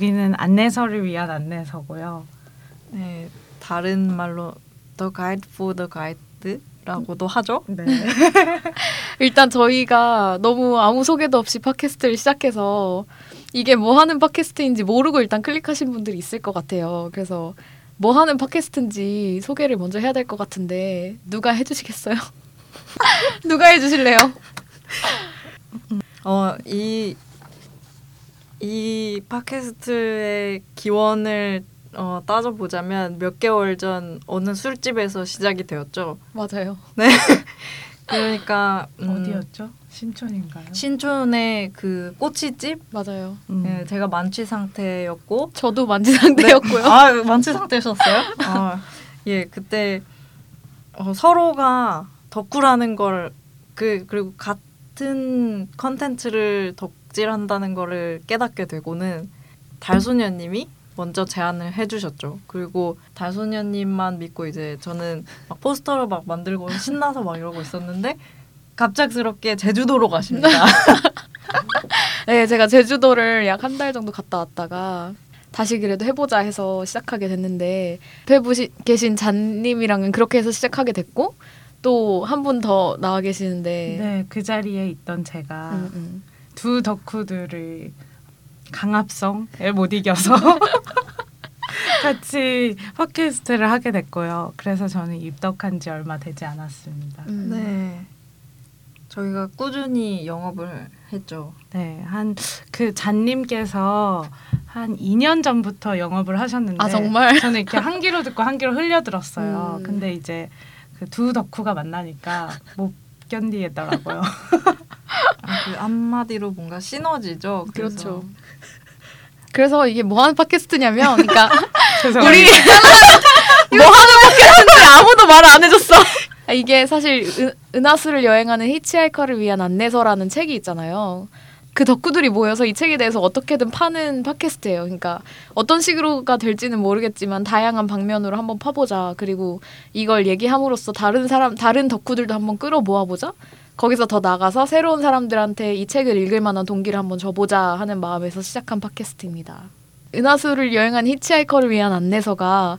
네, 여기는 안내서를 위한 안내서고요. 네, 다른 말로 The Guide for the Guide라고도 하죠. 네. 일단 저희가 너무 아무 소개도 없이 팟캐스트를 시작해서 이게 뭐 하는 팟캐스트인지 모르고 일단 클릭하신 분들이 있을 것 같아요. 그래서 뭐 하는 팟캐스트인지 소개를 먼저 해야 될 것 같은데 누가 해주시겠어요? 누가 해주실래요? 어, 이, 이 팟캐스트의 기원을 어, 따져보자면 몇 개월 전 어느 술집에서 시작이 되었죠. 맞아요. 그러니까 음, 어디였죠? 신촌인가요? 신촌의 그 꼬치집 맞아요. 음. 네, 제가 만취 상태였고 저도 만지 상태였고요. 아 만취 상태셨어요? 아, 예 그때 어, 서로가 덕후라는 걸 그 그리고 같은 컨텐츠를 덕 질한다는 거를 깨닫게 되고는 달소녀님이 먼저 제안을 해주셨죠. 그리고 달소녀님만 믿고 이제 저는 막 포스터를 막 만들고 신나서 막 이러고 있었는데 갑작스럽게 제주도로 가십니다. 네, 제가 제주도를 약 한 달 정도 갔다 왔다가 다시 그래도 해보자 해서 시작하게 됐는데 옆에 보시, 계신 잔님이랑은 그렇게 해서 시작하게 됐고 또 한 분 더 나와 계시는데 네, 그 자리에 있던 제가 음, 음. 두 덕후들의 강압성을 못 이겨서 같이 팟캐스트를 하게 됐고요. 그래서 저는 입덕한 지 얼마 되지 않았습니다. 음. 네. 저희가 꾸준히 영업을 했죠. 네, 한 그 잔님께서 한 2년 전부터 영업을 하셨는데 아 정말 저는 이렇게 한 귀로 듣고 한 귀로 흘려 들었어요. 음. 근데 이제 그 두 덕후가 만나니까 못 견디겠더라고요. 아, 그 한마디로 뭔가 시너지죠. 그래서 그렇죠. 그래서 이게 뭐 하는 팟캐스트냐면 그러니까. 우리 뭐 하는 팟캐스트인지 아무도 말을 안 해줬어. 아, 이게 사실 은, 은하수를 여행하는 히치하이커를 위한 안내서라는 책이 있잖아요. 그 덕후들이 모여서 이 책에 대해서 어떻게든 파는 팟캐스트예요. 그러니까 어떤 식으로가 될지는 모르겠지만 다양한 방면으로 한번 파보자. 그리고 이걸 얘기함으로써 다른 사람, 다른 덕후들도 한번 끌어 모아보자. 거기서 더 나가서 새로운 사람들한테 이 책을 읽을 만한 동기를 한번 줘보자 하는 마음에서 시작한 팟캐스트입니다. 은하수를 여행한 히치하이커를 위한 안내서가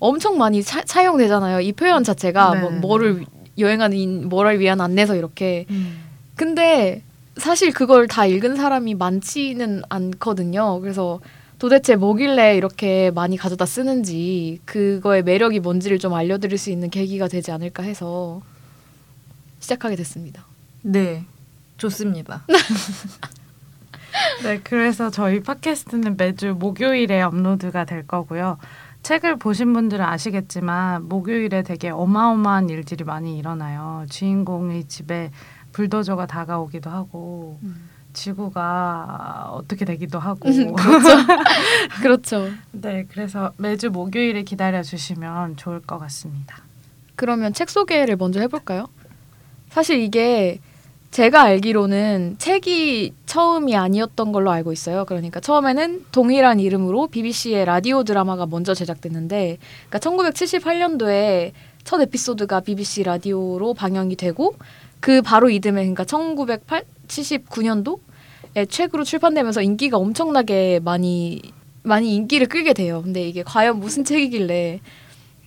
엄청 많이 차, 차용되잖아요. 이 표현 자체가 네. 뭐, 뭐를 여행하는 인- 뭐를 위한 안내서 이렇게. 음. 근데 사실 그걸 다 읽은 사람이 많지는 않거든요. 그래서 도대체 뭐길래 이렇게 많이 가져다 쓰는지 그거의 매력이 뭔지를 좀 알려드릴 수 있는 계기가 되지 않을까 해서 시작하게 됐습니다. 네. 좋습니다. 네, 그래서 저희 팟캐스트는 매주 목요일에 업로드가 될 거고요. 책을 보신 분들은 아시겠지만 목요일에 되게 어마어마한 일들이 많이 일어나요. 주인공의 집에 불도저가 다가오기도 하고 지구가 어떻게 되기도 하고. 그렇죠. 네, 그래서 매주 목요일에 기다려 주시면 좋을 것 같습니다. 그러면 책 소개를 먼저 해볼까요? 사실 이게 제가 알기로는 책이 처음이 아니었던 걸로 알고 있어요. 그러니까 처음에는 동일한 이름으로 BBC의 라디오 드라마가 먼저 제작됐는데, 그러니까 1978년도에 첫 에피소드가 BBC 라디오로 방영이 되고, 그 바로 이듬해, 그러니까 1979년도에 책으로 출판되면서 인기가 엄청나게 많이 많이 인기를 끌게 돼요. 근데 이게 과연 무슨 책이길래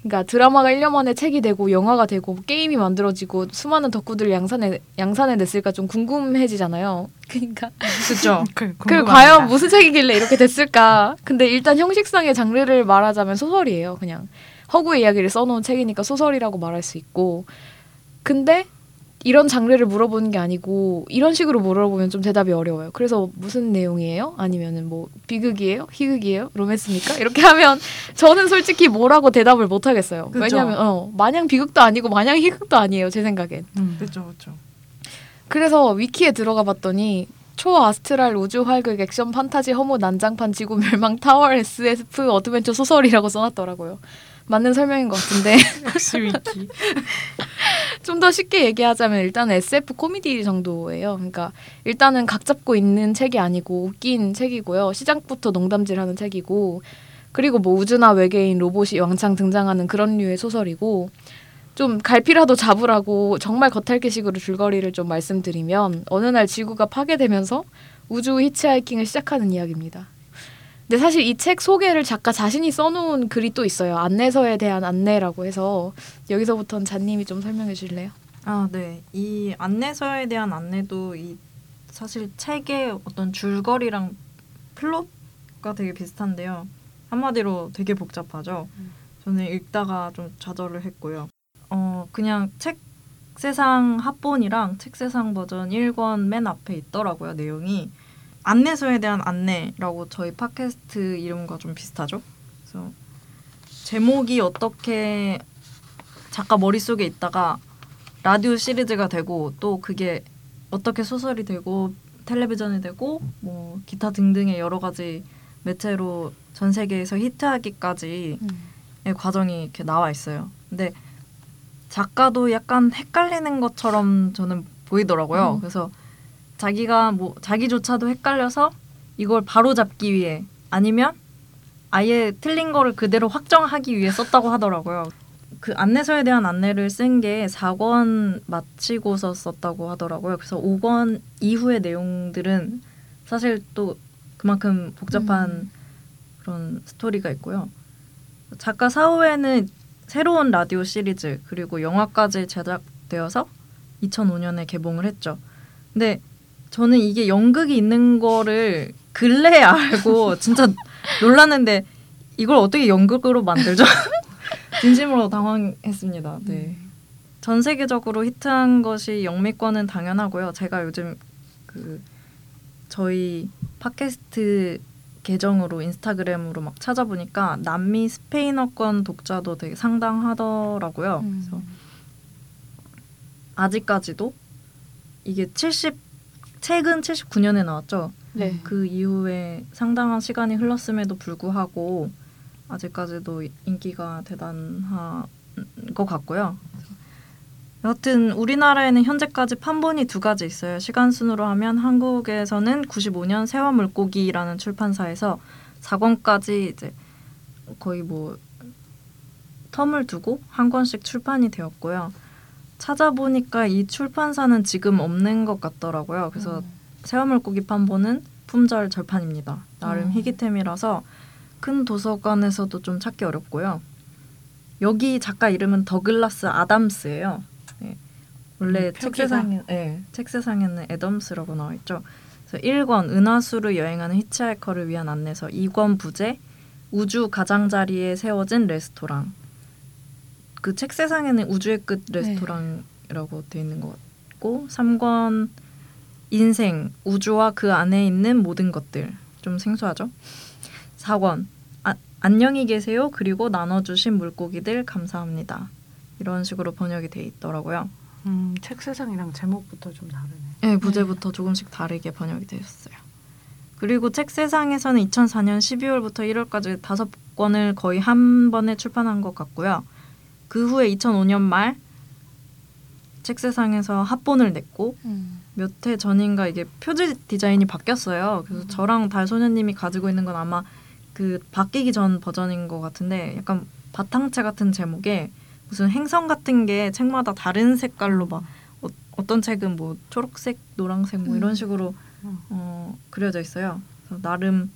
그러니까 드라마가 1년 만에 책이 되고 영화가 되고 게임이 만들어지고 수많은 덕후들 양산에 양산에 냈을까 좀 궁금해지잖아요. 그러니까 그죠? 그, 그 과연 무슨 책이길래 이렇게 됐을까? 근데 일단 형식상의 장르를 말하자면 소설이에요. 그냥 허구의 이야기를 써놓은 책이니까 소설이라고 말할 수 있고. 근데 이런 장르를 물어보는 게 아니고 이런 식으로 물어보면 좀 대답이 어려워요. 그래서 무슨 내용이에요? 아니면은 뭐 비극이에요? 희극이에요? 로맨스입니까? 이렇게 하면 저는 솔직히 뭐라고 대답을 못 하겠어요. 왜냐하면 어, 마냥 비극도 아니고 마냥 희극도 아니에요. 제 생각엔. 음. 그죠, 그죠. 그래서 위키에 들어가 봤더니 초astral 우주 활극 액션 판타지 허무 난장판 지구 멸망 타워 SF 어드벤처 소설이라고 써놨더라고요. 맞는 설명인 것 같은데 역시 위키. 좀 더 쉽게 얘기하자면 일단 SF 코미디 정도예요. 그러니까 일단은 각 잡고 있는 책이 아니고 웃긴 책이고요. 시작부터 농담질하는 책이고 그리고 뭐 우주나 외계인 로봇이 왕창 등장하는 그런 류의 소설이고 좀 갈피라도 잡으라고 정말 겉핥기식으로 줄거리를 좀 말씀드리면 어느 날 지구가 파괴되면서 우주 히치하이킹을 시작하는 이야기입니다. 근데 사실 이 책 소개를 작가 자신이 써놓은 글이 또 있어요. 안내서에 대한 안내라고 해서 여기서부터는 잔님이 좀 설명해 주실래요? 아, 네. 이 안내서에 대한 안내도 이 사실 책의 어떤 줄거리랑 플롯과 되게 비슷한데요. 한마디로 되게 복잡하죠. 저는 읽다가 좀 좌절을 했고요. 어, 그냥 책 세상 합본이랑 책 세상 버전 1권 맨 앞에 있더라고요, 내용이. 안내서에 대한 안내라고 저희 팟캐스트 이름과 좀 비슷하죠. 그래서 제목이 어떻게 작가 머릿속에 있다가 라디오 시리즈가 되고 또 그게 어떻게 소설이 되고 텔레비전이 되고 뭐 기타 등등의 여러 가지 매체로 전 세계에서 히트하기까지의 과정이 이렇게 나와 있어요. 근데 작가도 약간 헷갈리는 것처럼 저는 보이더라고요. 음. 그래서 자기가 뭐 자기조차도 헷갈려서 이걸 바로 잡기 위해 아니면 아예 틀린 거를 그대로 확정하기 위해 썼다고 하더라고요. 그 안내서에 대한 안내를 쓴 게 4권 마치고서 썼다고 하더라고요. 그래서 5권 이후의 내용들은 사실 또 그만큼 복잡한 음. 그런 스토리가 있고요. 작가 사후에는 새로운 라디오 시리즈 그리고 영화까지 제작되어서 2005년에 개봉을 했죠. 근데 저는 이게 연극이 있는 거를 근래에 알고 진짜 놀랐는데 이걸 어떻게 연극으로 만들죠? 진심으로 당황했습니다. 네. 전 세계적으로 히트한 것이 영미권은 당연하고요. 제가 요즘 그 저희 팟캐스트 계정으로 인스타그램으로 막 찾아보니까 남미 스페인어권 독자도 되게 상당하더라고요. 음. 그래서 아직까지도 이게 70 책은 79년에 나왔죠. 네. 그 이후에 상당한 시간이 흘렀음에도 불구하고 아직까지도 인기가 대단한 것 같고요. 여하튼 우리나라에는 현재까지 판본이 두 가지 있어요. 시간 순으로 하면 한국에서는 95년 세월 물고기라는 출판사에서 4권까지 이제 거의 뭐 텀을 두고 한 권씩 출판이 되었고요. 찾아보니까 이 출판사는 지금 없는 것 같더라고요. 그래서 새우물고기 판본은 품절 절판입니다. 나름 음. 희귀템이라서 큰 도서관에서도 좀 찾기 어렵고요. 여기 작가 이름은 더글라스 아담스예요. 네. 원래 음. 책세상에 네, 책세상에는 애덤스라고 나와 있죠. 그래서 1권 은하수를 여행하는 히치하이커를 위한 안내서 2권 부제 우주 가장자리에 세워진 레스토랑 그 책 세상에는 우주의 끝 레스토랑이라고 돼 있는 것 같고 3권 인생 우주와 그 안에 있는 모든 것들 좀 생소하죠. 4권 아, 안녕히 계세요 그리고 나눠주신 물고기들 감사합니다. 이런 식으로 번역이 돼 있더라고요. 음, 책 세상이랑 제목부터 좀 다르네. 네, 부제부터 조금씩 다르게 번역이 되었어요. 그리고 책 세상에서는 2004년 12월부터 1월까지 다섯 권을 거의 한 번에 출판한 것 같고요. 그 후에 2005년 말 책 세상에서 합본을 냈고 음. 몇해 전인가 이게 표지 디자인이 바뀌었어요. 그래서 저랑 달소녀님이 가지고 있는 건 아마 그 바뀌기 전 버전인 것 같은데 약간 바탕체 같은 제목에 무슨 행성 같은 게 책마다 다른 색깔로 막 어, 어떤 책은 뭐 초록색, 노란색 뭐 이런 음. 식으로 음. 어, 그려져 있어요. 나름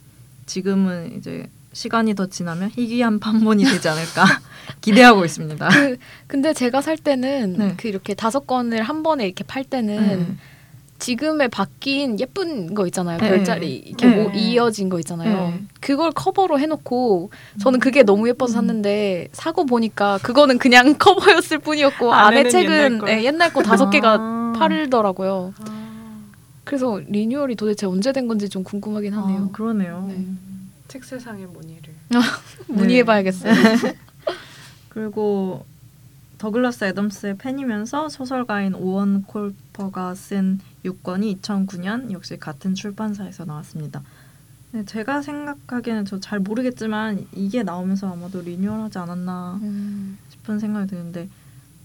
지금은 이제 시간이 더 지나면 희귀한 판본이 되지 않을까 기대하고 있습니다. 그 근데 제가 살 때는 네. 그 이렇게 다섯 권을 한 번에 이렇게 팔 때는 네. 지금의 바뀐 예쁜 거 있잖아요. 네. 별자리 이렇게 네. 뭐 이어진 거 있잖아요. 네. 그걸 커버로 해놓고 저는 그게 너무 예뻐서 음. 샀는데 사고 보니까 그거는 그냥 커버였을 뿐이었고 안에는 안에 책은 옛날 거. 예, 옛날 거 다섯 개가 아. 팔더라고요. 아, 그래서 리뉴얼이 도대체 언제 된 건지 좀 궁금하긴 하네요. 아, 그러네요. 네. 책 세상의 문의를. 문의해봐야겠어요. 그리고 더글라스 애덤스의 팬이면서 소설가인 오원 콜퍼가 쓴 6권이 2009년 역시 같은 출판사에서 나왔습니다. 네, 제가 생각하기에는 저 잘 모르겠지만 이게 나오면서 아마도 리뉴얼하지 않았나 음. 싶은 생각이 드는데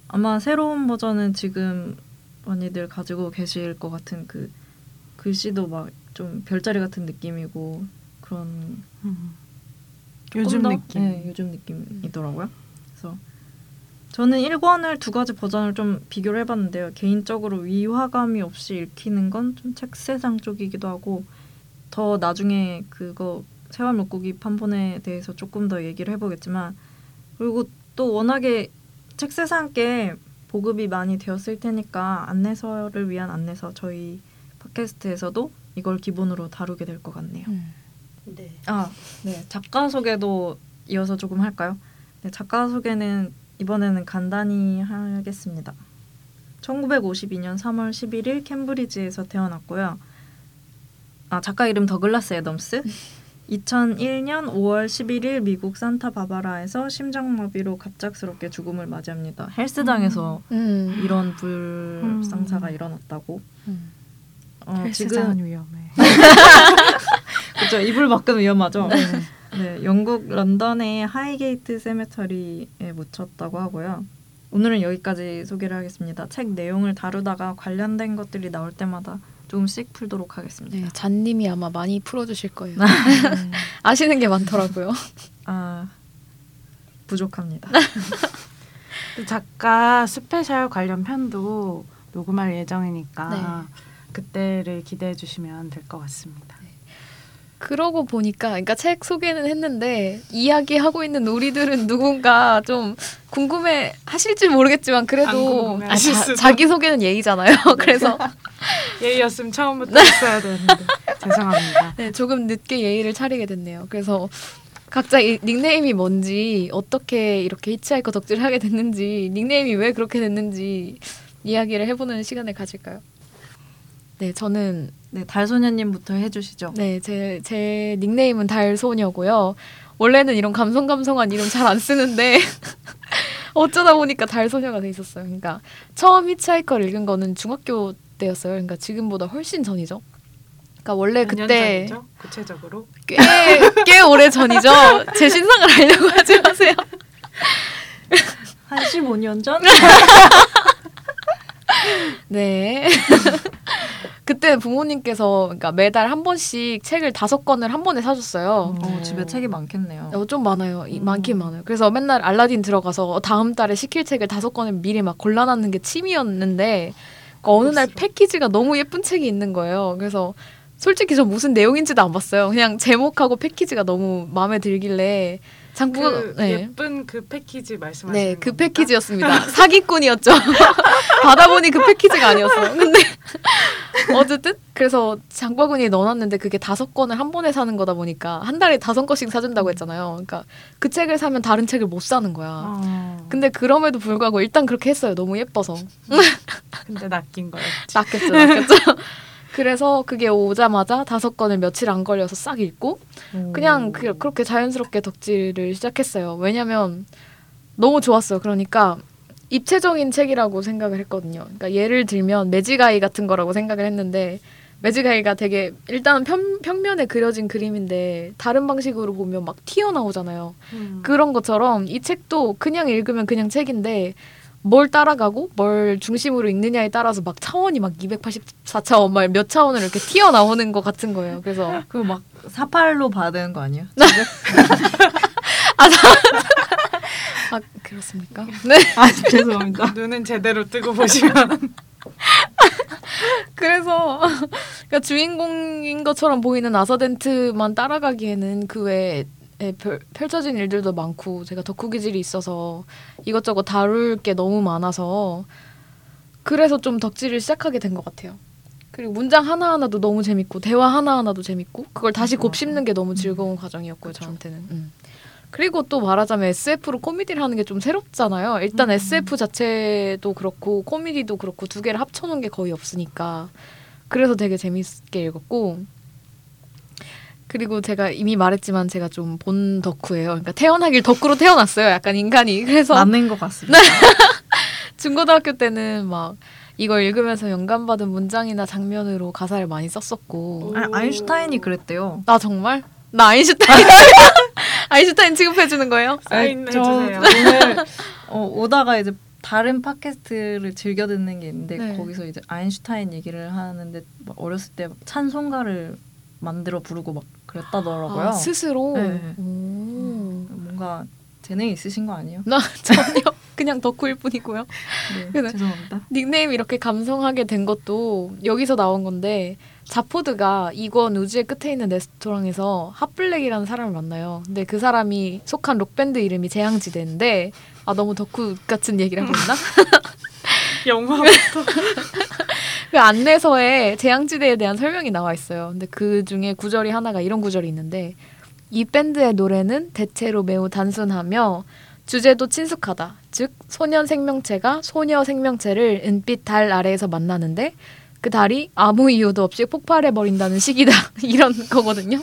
아마 새로운 버전은 지금 많이들 가지고 계실 것 같은 그 글씨도 막 좀 별자리 같은 느낌이고 그런 음. 요즘 더? 느낌. 네, 요즘 느낌이더라고요. 그래서 저는 1권을 두 가지 버전을 좀 비교를 해봤는데요. 개인적으로 위화감이 없이 읽히는 건 좀 책세상 쪽이기도 하고 더 나중에 그거 세월 물고기 판본에 대해서 조금 더 얘기를 해보겠지만 그리고 또 워낙에 책 세상께 보급이 많이 되었을 테니까 안내서를 위한 안내서 저희 팟캐스트에서도 이걸 기본으로 다루게 될 것 같네요. 음. 네. 아, 네. 작가 소개도 이어서 조금 할까요? 네, 작가 소개는 이번에는 간단히 하겠습니다. 1952년 3월 11일 캠브리지에서 태어났고요. 아, 작가 이름 더글라스 애덤스. 2001년 5월 11일 미국 산타바바라에서 심장마비로 갑작스럽게 죽음을 맞이합니다. 헬스장에서 음. 이런 불상사가 음. 일어났다고. 음. 어, 헬스장은 지금 위험해. 그렇죠. 이불 밖은 위험하죠. 네. 네, 영국 런던의 Highgate Cemetery에 묻혔다고 하고요. 오늘은 여기까지 소개를 하겠습니다. 책 내용을 다루다가 관련된 것들이 나올 때마다 조금씩 풀도록 하겠습니다. 네, 잔님이 아마 많이 풀어주실 거예요. 음. 아시는 게 많더라고요. 아 부족합니다. 또 작가 스페셜 관련 편도 녹음할 예정이니까 네. 그때를 기대해 주시면 될 것 같습니다. 그러고 보니까, 그러니까 책 소개는 했는데 이야기하고 있는 우리들은 누군가 좀 궁금해 하실지 모르겠지만 안 그래도 하실 자. 자기 소개는 예의잖아요. 그래서 예의였으면 처음부터 했어야 되는데 죄송합니다. 네, 조금 늦게 예의를 차리게 됐네요. 그래서 각자 이 닉네임이 뭔지 어떻게 이렇게 히치하이커 덕질을 하게 됐는지 닉네임이 왜 그렇게 됐는지 이야기를 해보는 시간을 가질까요? 네, 저는 네, 달소녀님부터 해주시죠. 네, 제, 제 닉네임은 달소녀고요. 원래는 이런 감성감성한 이름 잘 안 쓰는데 어쩌다 보니까 달소녀가 돼 있었어요. 그러니까 처음 히치하이커를 읽은 거는 중학교 때였어요. 그러니까 지금보다 훨씬 전이죠. 그러니까 원래 그때 전이죠? 구체적으로 꽤, 꽤 오래 전이죠. 제 신상을 알려고 하지 마세요. 한 15년 전? 네. 그때 부모님께서 그러니까 매달 한 번씩 책을 다섯 권을 한 번에 사줬어요. 어, 집에 책이 많겠네요. 어, 좀 많아요. 이- 음. 많긴 많아요. 그래서 맨날 알라딘 들어가서 다음 달에 시킬 책을 다섯 권을 미리 막 골라놨는 게 취미였는데 그 어느 날. 패키지가 너무 예쁜 책이 있는 거예요. 그래서 솔직히 저 무슨 내용인지도 안 봤어요. 그냥 제목하고 패키지가 너무 마음에 들길래 장부가 그 네. 예쁜 그 패키지 말씀하시는 네, 그 겁니까? 패키지였습니다. 사기꾼이었죠. 받아보니 그 패키지가 아니었어요. 근데 어쨌든 그래서 장바구니에 넣어놨는데 그게 다섯 권을 한 번에 사는 거다 보니까 한 달에 다섯 권씩 사준다고 했잖아요. 그러니까 그 책을 사면 다른 책을 못 사는 거야. 어. 근데 그럼에도 불구하고 일단 그렇게 했어요. 너무 예뻐서 근데 낚인 거였지. 낚였죠, 낚였죠. 그래서 그게 오자마자 다섯 권을 며칠 안 걸려서 싹 읽고 그냥 그, 그렇게 자연스럽게 덕질을 시작했어요. 왜냐면 너무 좋았어요. 그러니까 입체적인 책이라고 생각을 했거든요. 그러니까 예를 들면 매지가이 같은 거라고 생각을 했는데 매지가이가 되게 일단은 편, 평면에 그려진 그림인데 다른 방식으로 보면 막 튀어나오잖아요. 음. 그런 것처럼 이 책도 그냥 읽으면 그냥 책인데 뭘 따라가고 뭘 중심으로 읽느냐에 따라서 막 차원이 막 284차원 막 몇 차원을 이렇게 튀어나오는 것 같은 거예요. 그래서 그거 막 사팔로 받은 거 아니에요? 아 그렇습니까? 네. 아 죄송합니다. 눈은 제대로 뜨고 보시면 그래서 그러니까 주인공인 것처럼 보이는 아서덴트만 따라가기에는 그 외에 펼- 펼쳐진 일들도 많고 제가 덕후 기질이 있어서 이것저것 다룰 게 너무 많아서 그래서 좀 덕질을 시작하게 된 것 같아요. 그리고 문장 하나하나도 너무 재밌고 대화 하나하나도 재밌고 그걸 다시 곱씹는 게 너무 즐거운 과정이었고요 저한테는. 음. 그리고 또 말하자면 SF로 코미디를 하는 게 좀 새롭잖아요. 일단 SF 자체도 그렇고 코미디도 그렇고 두 개를 합쳐놓은 게 거의 없으니까 그래서 되게 재밌게 읽었고 그리고 제가 이미 말했지만 제가 좀 본 덕후예요. 그러니까 태어나길 덕후로 태어났어요. 약간 인간이 그래서 맞는 것 같습니다. 중고등학교 때는 막 이걸 읽으면서 영감받은 문장이나 장면으로 가사를 많이 썼었고 아, 아인슈타인이 그랬대요. 나 정말 나 아인슈타인 아인슈타인 취급해 주는 거예요? 사인해 저 주세요. 오늘 어, 오다가 이제 다른 팟캐스트를 즐겨 듣는 게 있는데 네. 거기서 이제 아인슈타인 얘기를 하는데 막 어렸을 때 찬송가를 만들어 부르고 막 그랬다더라고요. 아, 스스로 네. 오. 뭔가 재능이 있으신 거 아니에요? 나 전혀 그냥 덕후일 뿐이고요. 네, 그래. 죄송합니다. 닉네임 이렇게 감성하게 된 것도 여기서 나온 건데 자포드가 이권 우주의 끝에 있는 레스토랑에서 핫블랙이라는 사람을 만나요. 근데 그 사람이 속한 록밴드 이름이 재앙지대인데 아 너무 덕후 같은 얘기를 하고 있나? 영화부터 그 안내서에 재앙지대에 대한 설명이 나와 있어요. 근데 그 중에 구절이 하나가 이런 구절이 있는데 이 밴드의 노래는 대체로 매우 단순하며 주제도 친숙하다. 즉 소년 생명체가 소녀 생명체를 은빛 달 아래에서 만나는데 그 달이 아무 이유도 없이 폭발해 버린다는 식이다. 이런 거거든요.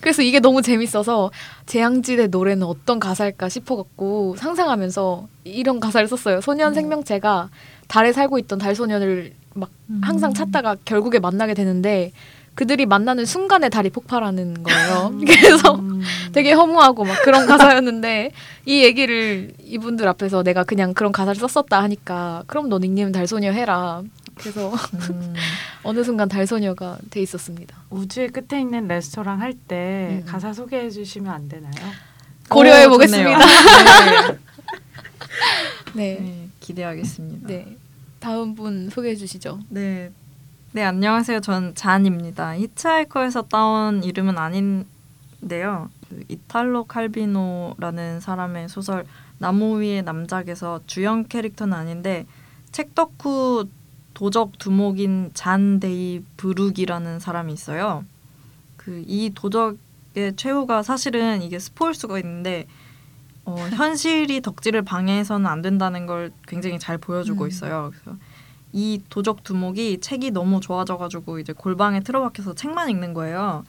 그래서 이게 너무 재밌어서 재앙지대 노래는 어떤 가사일까 싶어갖고 상상하면서 이런 가사를 썼어요. 소년 생명체가 달에 살고 있던 달 소년을 막 항상 찾다가 결국에 만나게 되는데 그들이 만나는 순간에 달이 폭발하는 거예요. 그래서 음. 되게 허무하고 막 그런 가사였는데 이 얘기를 이분들 앞에서 내가 그냥 그런 가사를 썼었다 하니까 그럼 너 닉네임 달소녀 해라. 그래서 음, 어느 순간 달소녀가 돼 있었습니다. 우주의 끝에 있는 레스토랑 할때 음. 가사 소개해 주시면 안 되나요? 고려해 오, 보겠습니다. 네. 네, 기대하겠습니다. 네. 다음 분 소개해 주시죠. 네. 네, 안녕하세요. 전 잔입니다. 히치하이커에서 따온 이름은 아닌데요. 그 이탈로 칼비노라는 사람의 소설 나무 위의 남작에서 주연 캐릭터는 아닌데 책 덕후 도적 두목인 잔 데이 브루기라는 사람이 있어요. 그 이 도적의 최후가 사실은 이게 스포일 수가 있는데 어, 현실이 덕질을 방해해서는 안 된다는 걸 굉장히 잘 보여주고 음. 있어요. 그래서 이 도적 두목이 책이 너무 좋아져가지고 이제 골방에 틀어박혀서 책만 읽는 거예요.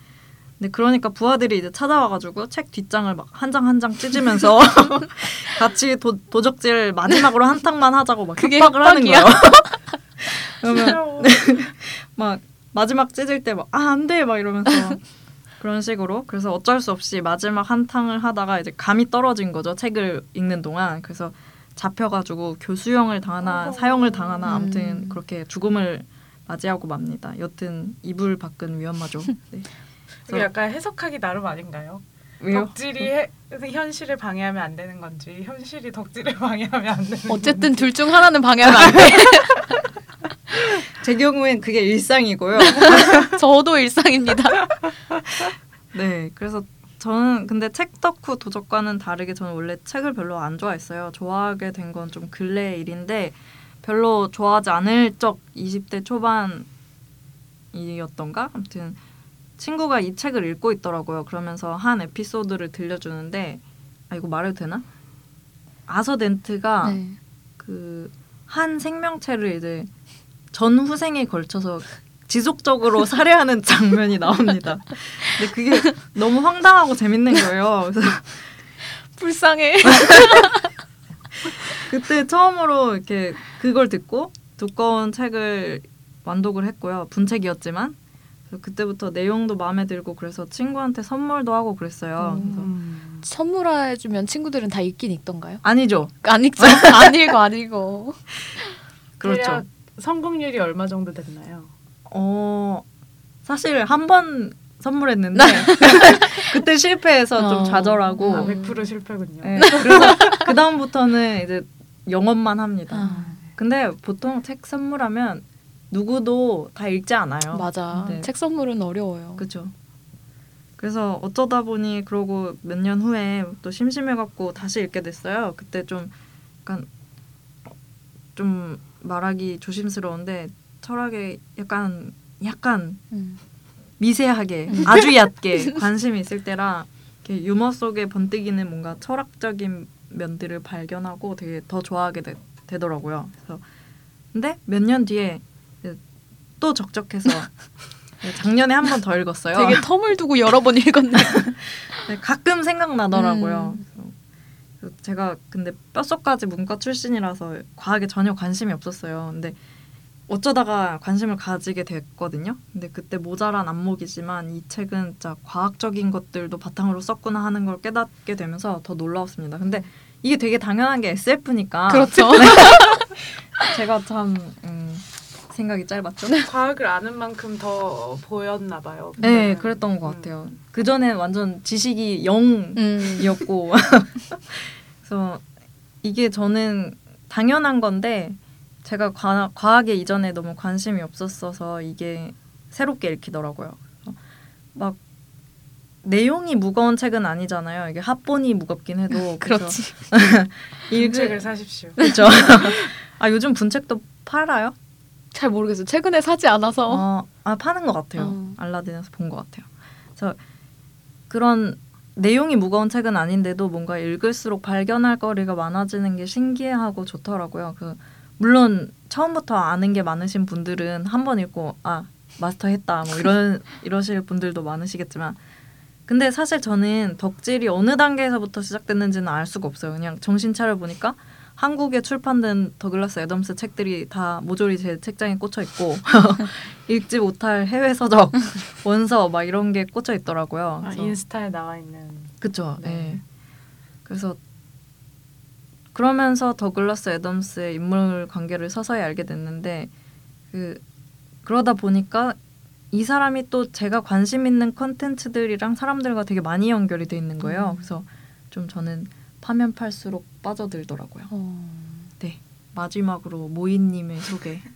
근데 그러니까 부하들이 이제 찾아와가지고 책 뒷장을 막 한 장 한 장 찢으면서 같이 도, 도적질 마지막으로 한 탕만 하자고 막 협박을 하는? 거예요. 그러면. 막 마지막 찢을 때 막 아 안 돼 막 이러면서 그런 식으로 그래서 어쩔 수 없이 마지막 한탕을 하다가 이제 감이 떨어진 거죠 책을 읽는 동안 그래서 잡혀가지고 교수형을 당하나 어. 사형을 당하나 음. 아무튼 그렇게 죽음을 맞이하고 맙니다. 여튼 이불 밖은 위험하죠. 네. 약간 해석하기 나름 아닌가요? 왜요? 덕질이 해, 현실을 방해하면 안 되는 건지 현실이 덕질을 방해하면 안 되는 어쨌든 둘 중 하나는 방해하면 안 돼. 제 경우엔 그게 일상이고요. 저도 일상입니다. 네, 그래서 저는 근데 책 덕후 도적과는 다르게 저는 원래 책을 별로 안 좋아했어요. 좋아하게 된 건 좀 근래의 일인데 별로 좋아하지 않을 적 20대 초반이었던가? 아무튼 친구가 이 책을 읽고 있더라고요. 그러면서 한 에피소드를 들려주는데 아 이거 말해도 되나? 아서덴트가 네. 그한 생명체를 이제 전 후생에 걸쳐서 지속적으로 살해하는 장면이 나옵니다. 근데 그게 너무 황당하고 재밌는 거예요. 그래서 불쌍해. 그때 처음으로 이렇게 그걸 듣고 두꺼운 책을 완독을 했고요. 분책이었지만 그때부터 내용도 마음에 들고 그래서 친구한테 선물도 하고 그랬어요. 음. 선물해주면 친구들은 다 읽긴 읽던가요? 아니죠. 안 읽죠. 안 읽어, 안 읽어. 그렇죠. 성공률이 얼마 정도 됐나요? 어 사실 한 번 선물했는데 그때 실패해서 좀 어. 좌절하고 아, 100% 실패군요. 네, 그래서 그 다음부터는 이제 영업만 합니다. 아, 근데 보통 책 선물하면 누구도 다 읽지 않아요. 맞아. 네. 책 선물은 어려워요. 그죠. 그래서 어쩌다 보니 그러고 몇 년 후에 또 심심해갖고 다시 읽게 됐어요. 그때 좀 약간 좀 말하기 조심스러운데 철학에 약간 약간 음. 미세하게 음. 아주 얕게 관심이 있을 때라 이렇게 유머 속에 번뜩이는 뭔가 철학적인 면들을 발견하고 되게 더 좋아하게 되, 되더라고요. 그래서 근데 몇 년 뒤에 또 적적해서 작년에 한 번 더 읽었어요. 되게 텀을 두고 여러 번 읽었네. 네, 가끔 생각나더라고요. 음. 제가 근데 뼛속까지 문과 출신이라서 과학에 전혀 관심이 없었어요. 근데 어쩌다가 관심을 가지게 됐거든요. 근데 그때 모자란 안목이지만 이 책은 진짜 과학적인 것들도 바탕으로 썼구나 하는 걸 깨닫게 되면서 더 놀라웠습니다. 근데 이게 되게 당연한 게 SF니까 그렇죠. 제가 참 음, 생각이 짧았죠. 과학을 아는 만큼 더 보였나 봐요. 네. 그랬던 것 음. 같아요. 그 전에 완전 지식이 0 음. 이었고 그래서 이게 저는 당연한 건데 제가 과, 과학에 이전에 너무 관심이 없었어서 이게 새롭게 읽히더라고요. 막 내용이 무거운 책은 아니잖아요. 이게 합본이 무겁긴 해도 그렇지. 읽을 책을 사십시오. 그렇죠. 아 요즘 분책도 팔아요? 잘 모르겠어요. 최근에 사지 않아서. 어, 아 파는 것 같아요. 어. 알라딘에서 본 것 같아요. 그래서 그런 내용이 무거운 책은 아닌데도 뭔가 읽을수록 발견할 거리가 많아지는 게 신기하고 좋더라고요. 그 물론 처음부터 아는 게 많으신 분들은 한 번 읽고 아 마스터했다 뭐 이런 이러실 분들도 많으시겠지만 근데 사실 저는 덕질이 어느 단계에서부터 시작됐는지는 알 수가 없어요. 그냥 정신 차려 보니까 한국에 출판된 더글라스 애덤스 책들이 다 모조리 제 책장에 꽂혀 있고 읽지 못할 해외 서적, 원서 막 이런 게 꽂혀 있더라고요. 아, 인스타에 나와 있는 그쵸. 네. 네. 그래서 그러면서 더글라스 애덤스의 인물 관계를 서서히 알게 됐는데 그 그러다 보니까 이 사람이 또 제가 관심 있는 컨텐츠들이랑 사람들과 되게 많이 연결이 돼 있는 거예요. 음. 그래서 좀 저는 파면 팔수록 빠져들더라고요. 어. 마지막으로 모이님의 소개.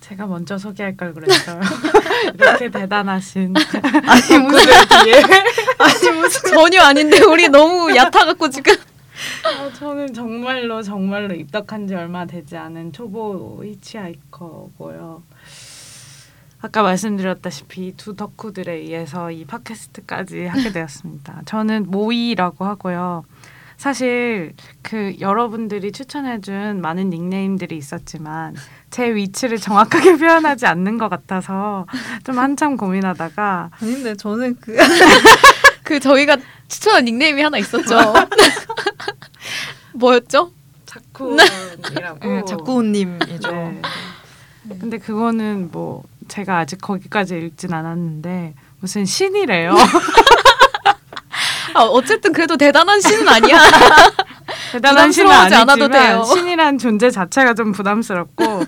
제가 먼저 소개할 걸 그랬어요. 이렇게 대단하신 아니 무슨 뒤에 아니 무슨 전혀 아닌데 우리 너무 얕아 갖고 지금. 어, 저는 정말로 정말로 입덕한 지 얼마 되지 않은 초보 히치하이커고요. 아까 말씀드렸다시피 두 덕후들에 의해서 이 팟캐스트까지 하게 되었습니다. 저는 모이라고 하고요. 사실 그 여러분들이 추천해준 많은 닉네임들이 있었지만 제 위치를 정확하게 표현하지 않는 것 같아서 좀 한참 고민하다가 아닌데 저는 그 그 저희가 추천한 닉네임이 하나 있었죠. 뭐였죠? 자쿠이라고 네, 작구님이죠. 네. 근데 그거는 뭐 제가 아직 거기까지 읽진 않았는데 무슨 신이래요. 아, 어쨌든 그래도 대단한 신은 아니야. 대단한 신은 아니지만. 신이란 존재 자체가 좀 부담스럽고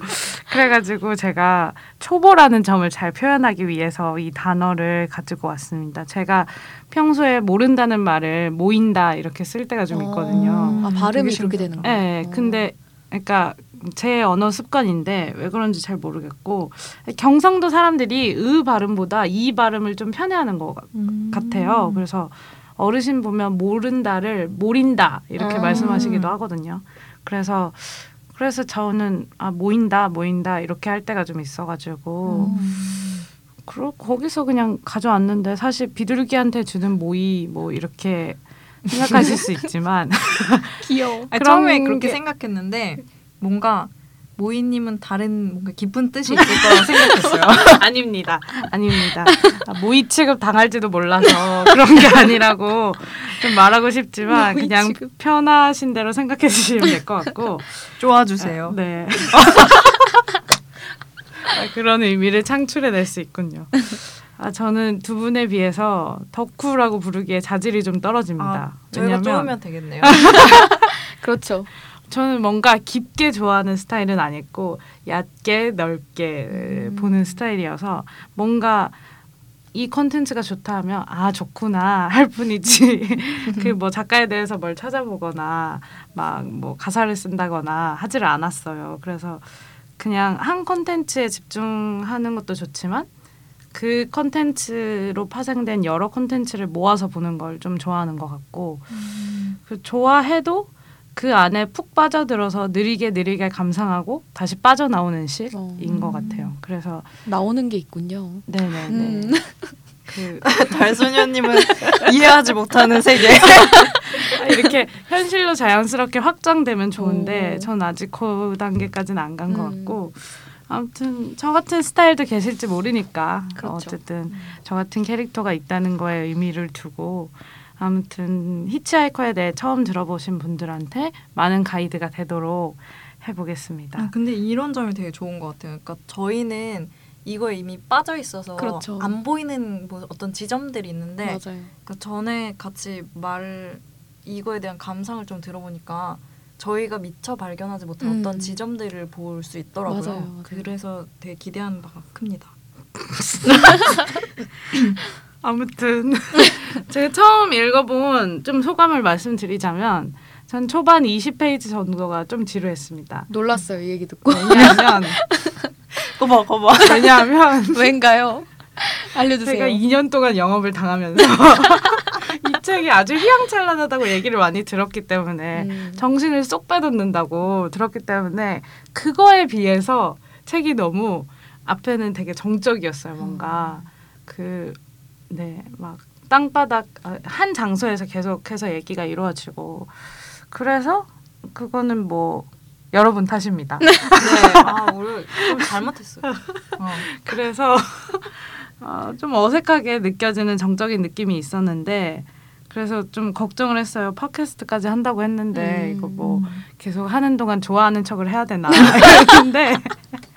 그래가지고 제가 초보라는 점을 잘 표현하기 위해서 이 단어를 가지고 왔습니다. 제가 평소에 모른다는 말을 모인다 이렇게 쓸 때가 좀 있거든요. 아, 음, 발음이 그렇게. 되는 거예요. 네, 근데 그러니까 제 언어 습관인데 왜 그런지 잘 모르겠고 경상도 사람들이 으 발음보다 이 발음을 좀 편해하는 것 같- 음. 같아요. 그래서 어르신 보면 모른다를 모린다 이렇게 음. 말씀하시기도 하거든요. 그래서 그래서 저는 아 모인다 모인다 이렇게 할 때가 좀 있어가지고 음. 그러 거기서 그냥 가져왔는데 사실 비둘기한테 주는 모이 뭐 이렇게 생각하실 수 있지만 귀여워. 아니, 그런 처음에 그렇게 게- 생각했는데 뭔가 모이님은 다른 뭔가 깊은 뜻이 있을 거라 생각했어요. 아닙니다. 아닙니다. 아, 모의 취급 당할지도 몰라서 그런 게 아니라고 좀 말하고 싶지만 그냥 취급. 편하신 대로 생각해 주시면 될 것 같고 좋아주세요. 아, 네. 아, 그런 의미를 창출해낼 수 있군요. 아 저는 두 분에 비해서 덕후라고 부르기에 자질이 좀 떨어집니다. 아, 저희가 왜냐면 쪼으면 되겠네요. 그렇죠. 저는 뭔가 깊게 좋아하는 스타일은 아니고 얕게 넓게 음. 보는 스타일이어서 뭔가 이 컨텐츠가 좋다 하면 아 좋구나 할 뿐이지 그 뭐 작가에 대해서 뭘 찾아보거나 막 뭐 가사를 쓴다거나 하지를 않았어요. 그래서 그냥 한 컨텐츠에 집중하는 것도 좋지만 그 컨텐츠로 파생된 여러 컨텐츠를 모아서 보는 걸 좀 좋아하는 것 같고 그 좋아해도 그 안에 푹 빠져들어서 느리게 느리게 감상하고 다시 빠져나오는 실인 어. 것 같아요. 그래서 나오는 게 있군요. 네네네. 음. 그 달소녀님은 이해하지 못하는 세계. 이렇게 현실로 자연스럽게 확장되면 좋은데 오. 전 아직 그 단계까지는 안 간것 음. 같고 아무튼 저 같은 스타일도 계실지 모르니까 그렇죠. 어쨌든 저 같은 캐릭터가 있다는 거에 의미를 두고 아무튼 히치하이커에 대해 처음 들어보신 분들한테 많은 가이드가 되도록 해보겠습니다. 아, 근데 이런 점이 되게 좋은 것 같아요. 그러니까 저희는 이거에 이미 빠져 있어서 그렇죠. 안 보이는 뭐 어떤 지점들이 있는데 맞아요. 그 전에 같이 말 이거에 대한 감상을 좀 들어보니까 저희가 미처 발견하지 못한 음. 어떤 지점들을 볼 수 있더라고요. 맞아요, 맞아요. 그래서 되게 기대하는 바가 큽니다. 아무튼 제가 처음 읽어본 좀 소감을 말씀드리자면 전 초반 20페이지 정도가 좀 지루했습니다. 놀랐어요 이 얘기 듣고. 왜냐하면 거봐 거봐. 왜냐하면 왠가요? 알려주세요. 제가 2년 동안 영업을 당하면서 이 책이 아주 휘황찬란하다고 얘기를 많이 들었기 때문에 음. 정신을 쏙 빼놓는다고 들었기 때문에 그거에 비해서 책이 너무 앞에는 되게 정적이었어요. 뭔가 그 네 막 땅바닥 아, 한 장소에서 계속해서 얘기가 이루어지고 그래서 그거는 뭐 여러분 탓입니다. 네. 아 우리 좀 잘못했어요. 어. 그래서 어, 좀 어색하게 느껴지는 정적인 느낌이 있었는데 그래서 좀 걱정을 했어요. 팟캐스트까지 한다고 했는데 음. 이거 뭐 계속 하는 동안 좋아하는 척을 해야 되나 이랬는데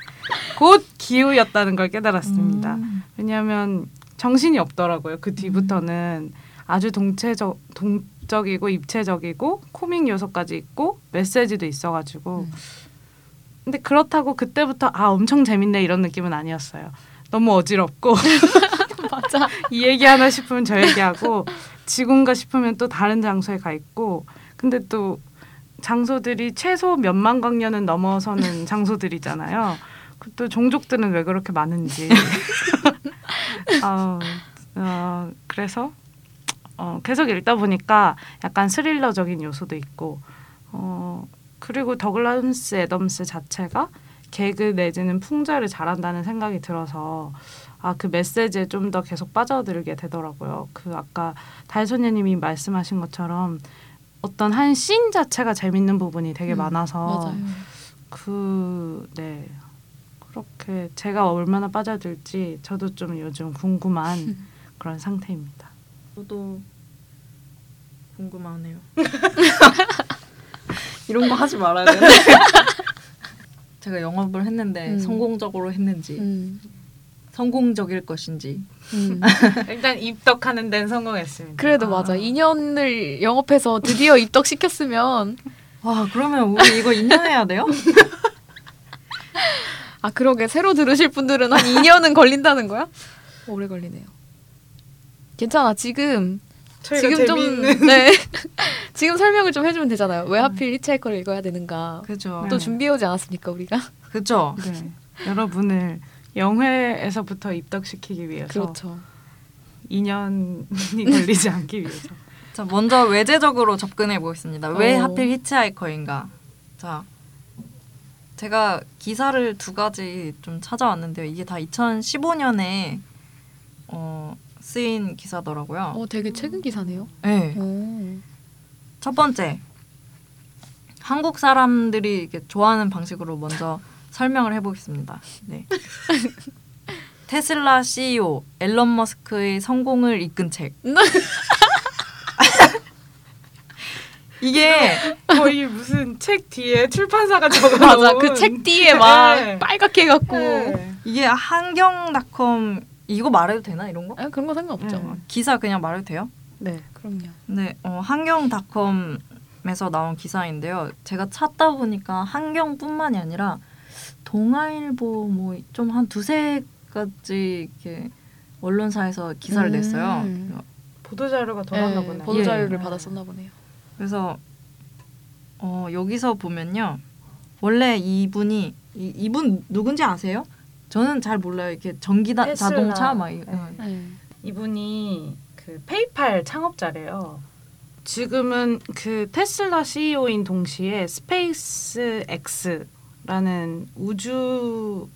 곧 기우였다는 걸 깨달았습니다. 음. 왜냐하면 정신이 없더라고요. 그 뒤부터는 아주 동체적 동적이고 입체적이고 코믹 요소까지 있고 메시지도 있어가지고 음. 근데 그렇다고 그때부터 아 엄청 재밌네 이런 느낌은 아니었어요. 너무 어지럽고 맞아. 이 얘기 하나 싶으면 저 얘기하고 지금가 싶으면 또 다른 장소에 가 있고 근데 또 장소들이 최소 몇만 광년은 넘어서는 장소들이잖아요. 그또 종족들은 왜 그렇게 많은지. 아, 어, 그래서 어, 계속 읽다 보니까 약간 스릴러적인 요소도 있고 어, 그리고 더글라스 애덤스 자체가 개그 내지는 풍자를 잘한다는 생각이 들어서 아 그 메시지에 좀 더 계속 빠져들게 되더라고요. 그 아까 달소녀님이 말씀하신 것처럼 어떤 한 씬 자체가 재밌는 부분이 되게 음, 많아서 맞아요. 그 네. 그렇게 제가 얼마나 빠져들지 저도 좀 요즘 궁금한 그런 상태입니다. 저도 궁금하네요. 이런 거 하지 말아야 되는데. 제가 영업을 했는데 음. 성공적으로 했는지 음. 성공적일 것인지 음. 일단 입덕하는 데는 성공했습니다. 그래도 맞아. 2년을 영업해서 드디어 입덕시켰으면 와 그러면 우리 이거 인정해야 돼요? 아 그러게 새로 들으실 분들은 한 2년은 걸린다는 거야? 오래 걸리네요. 괜찮아. 지금 지금 좀 네. 지금 설명을 좀 해주면 되잖아요. 왜 하필 히치하이커를 읽어야 되는가? 그죠. 네. 또 준비해 오지 않았습니까 우리가? 그죠. 네. 여러분을 영회에서부터 입덕시키기 위해서 그렇죠. 2년이 걸리지 않기 위해서. 자 먼저 외제적으로 접근해 보겠습니다. 왜 어. 하필 히치하이커인가? 자 제가 기사를 두 가지 좀 찾아왔는데요. 이게 다 2015년에 어, 쓰인 기사더라고요. 어 되게 최근 기사네요. 네. 오. 첫 번째 한국 사람들이 이렇게 좋아하는 방식으로 먼저 설명을 해보겠습니다. 네. 테슬라 CEO 앨런 머스크의 성공을 이끈 책. 이게 거의 무슨 책 뒤에 출판사가 적어놓은 맞아. 그 책 뒤에 막 네. 빨갛게 해갖고 네. 이게 한경닷컴 이거 말해도 되나 이런 거? 아, 그런 거 상관없죠. 네. 기사 그냥 말해도 돼요? 네. 그럼요. 네, 어, 한경닷컴에서 나온 기사인데요. 제가 찾다 보니까 한경뿐만이 아니라 동아일보 뭐 좀 한 두세 가지 이렇게 언론사에서 기사를 음. 냈어요. 보도 자료가 더 네, 보네요. 보도 예. 자료를 받았었나 보네요. 그래서 어, 여기서 보면요. 원래 이분이 이, 이분 누군지 아세요? 저는 잘 몰라요. 이렇게 전기 다, 테슬라. 자동차 막 이- 네. 어. 네. 이분이 그 페이팔 창업자래요. 지금은 그 테슬라 CEO인 동시에 스페이스 X라는 우주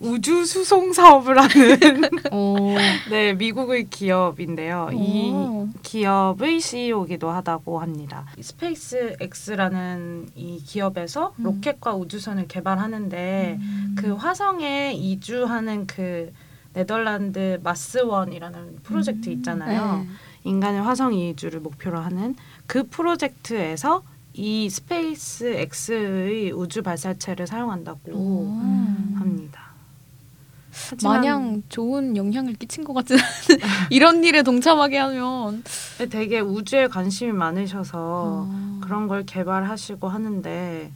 우주 수송 사업을 하는 오. 네 미국의 기업인데요. 이 오. 기업의 CEO이기도 하다고 합니다. 스페이스 X라는 이 기업에서 음. 로켓과 우주선을 개발하는데 그 화성에 이주하는 그 네덜란드 마스원이라는 프로젝트 있잖아요. 네. 인간의 화성 이주를 목표로 하는 그 프로젝트에서 이 스페이스 X의 우주 발사체를 사용한다고 오. 합니다. 마냥 좋은 영향을 끼친 것 같진 않은 이런 일에 동참하게 하면 되게 우주에 관심이 많으셔서 어. 그런 걸 개발하시고 하는데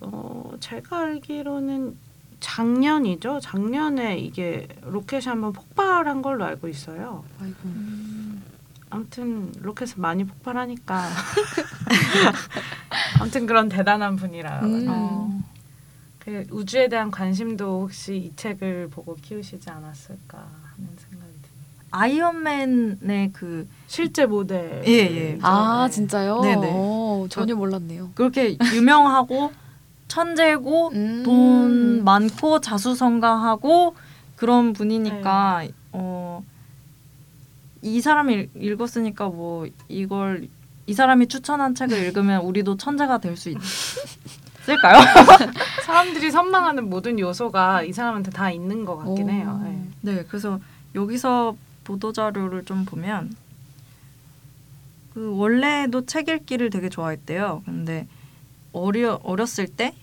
어, 제가 알기로는 작년이죠. 작년에 이게 로켓이 한번 폭발한 걸로 알고 있어요. 아이고. 아무튼 로켓은 많이 폭발하니까 아무튼 그런 대단한 분이라 음. 어. 그 우주에 대한 관심도 혹시 이 책을 보고 키우시지 않았을까 하는 생각이 듭니다. 아이언맨의 그 실제 모델. 예, 예. 아 네. 진짜요? 네네. 오, 전혀 몰랐네요. 그렇게 유명하고 천재고 음. 돈 많고 자수성가하고 그런 분이니까 네. 어, 이 사람이 읽- 읽었으니까 뭐 이걸 이 사람이 추천한 책을 읽으면 우리도 천재가 될 수 있 을까요? 사람들이 선망하는 모든 요소가 이 사람한테 다 있는 것 같긴 오. 해요. 예. 네, 그래서 여기서 보도 자료를 좀 보면 그 원래도 책 읽기를 되게 좋아했대요. 근데 어려 어렸을 때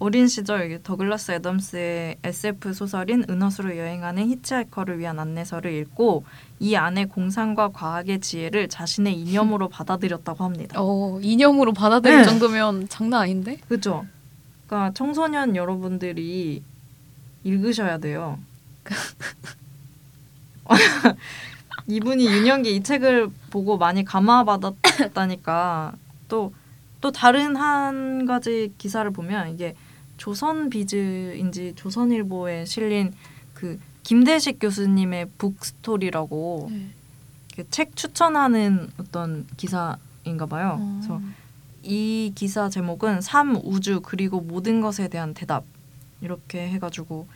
어린 시절 더글라스 애덤스의 SF 소설인 은하수로 여행하는 히치하이커를 위한 안내서를 읽고 이 안에 공상과 과학의 지혜를 자신의 이념으로 받아들였다고 합니다. 어, 이념으로 받아들일 네. 정도면 장난 아닌데? 그죠? 그러니까 청소년 여러분들이 읽으셔야 돼요. 이분이 윤영기 이 책을 보고 많이 감화받았다니까 또 또 다른 한 가지 기사를 보면 이게 조선 비즈인지 조선일보에 실린 그 김대식 교수님의 북스토리라고 네. 책 추천하는 어떤 기사인가 봐요. 어. 그래서 이 기사 제목은 삶, 우주 그리고 모든 것에 대한 대답 이렇게 해가지고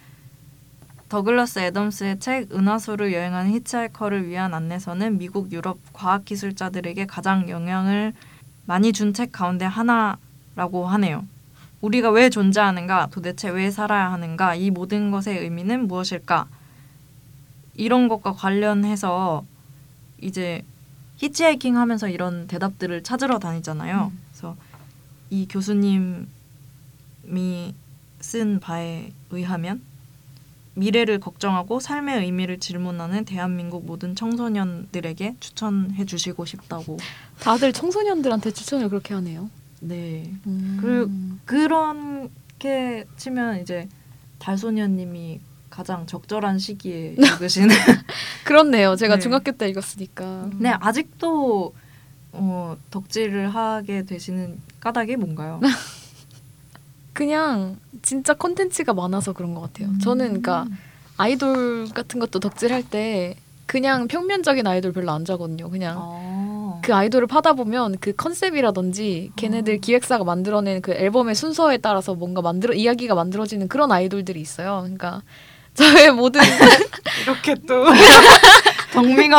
더글라스 애덤스의 책 은하수를 여행하는 히치하이커를 위한 안내서는 미국 유럽 과학 기술자들에게 가장 영향을 많이 준 책 가운데 하나라고 하네요. 우리가 왜 존재하는가, 도대체 왜 살아야 하는가, 이 모든 것의 의미는 무엇일까? 이런 것과 관련해서 이제 히치하이킹 하면서 이런 대답들을 찾으러 다니잖아요. 음. 그래서 이 교수님이 쓴 바에 의하면 미래를 걱정하고 삶의 의미를 질문하는 대한민국 모든 청소년들에게 추천해 주시고 싶다고. 다들 청소년들한테 추천을 그렇게 하네요. 네. 음. 그- 그렇게 치면 이제 달소녀님이 가장 적절한 시기에 읽으시는. 그렇네요. 제가 네. 중학교 때 읽었으니까. 네, 아직도 어, 덕질을 하게 되시는 까닭이 뭔가요? 그냥 진짜 콘텐츠가 많아서 그런 것 같아요. 음. 저는 그러니까 아이돌 같은 것도 덕질할 때 그냥 평면적인 아이돌 별로 안 좋아하거든요. 그냥 아. 그 아이돌을 파다 보면 그 컨셉이라든지 걔네들 아. 기획사가 만들어낸 그 앨범의 순서에 따라서 뭔가 만들어 이야기가 만들어지는 그런 아이돌들이 있어요. 그러니까 저의 모든 이렇게 또 덕밍아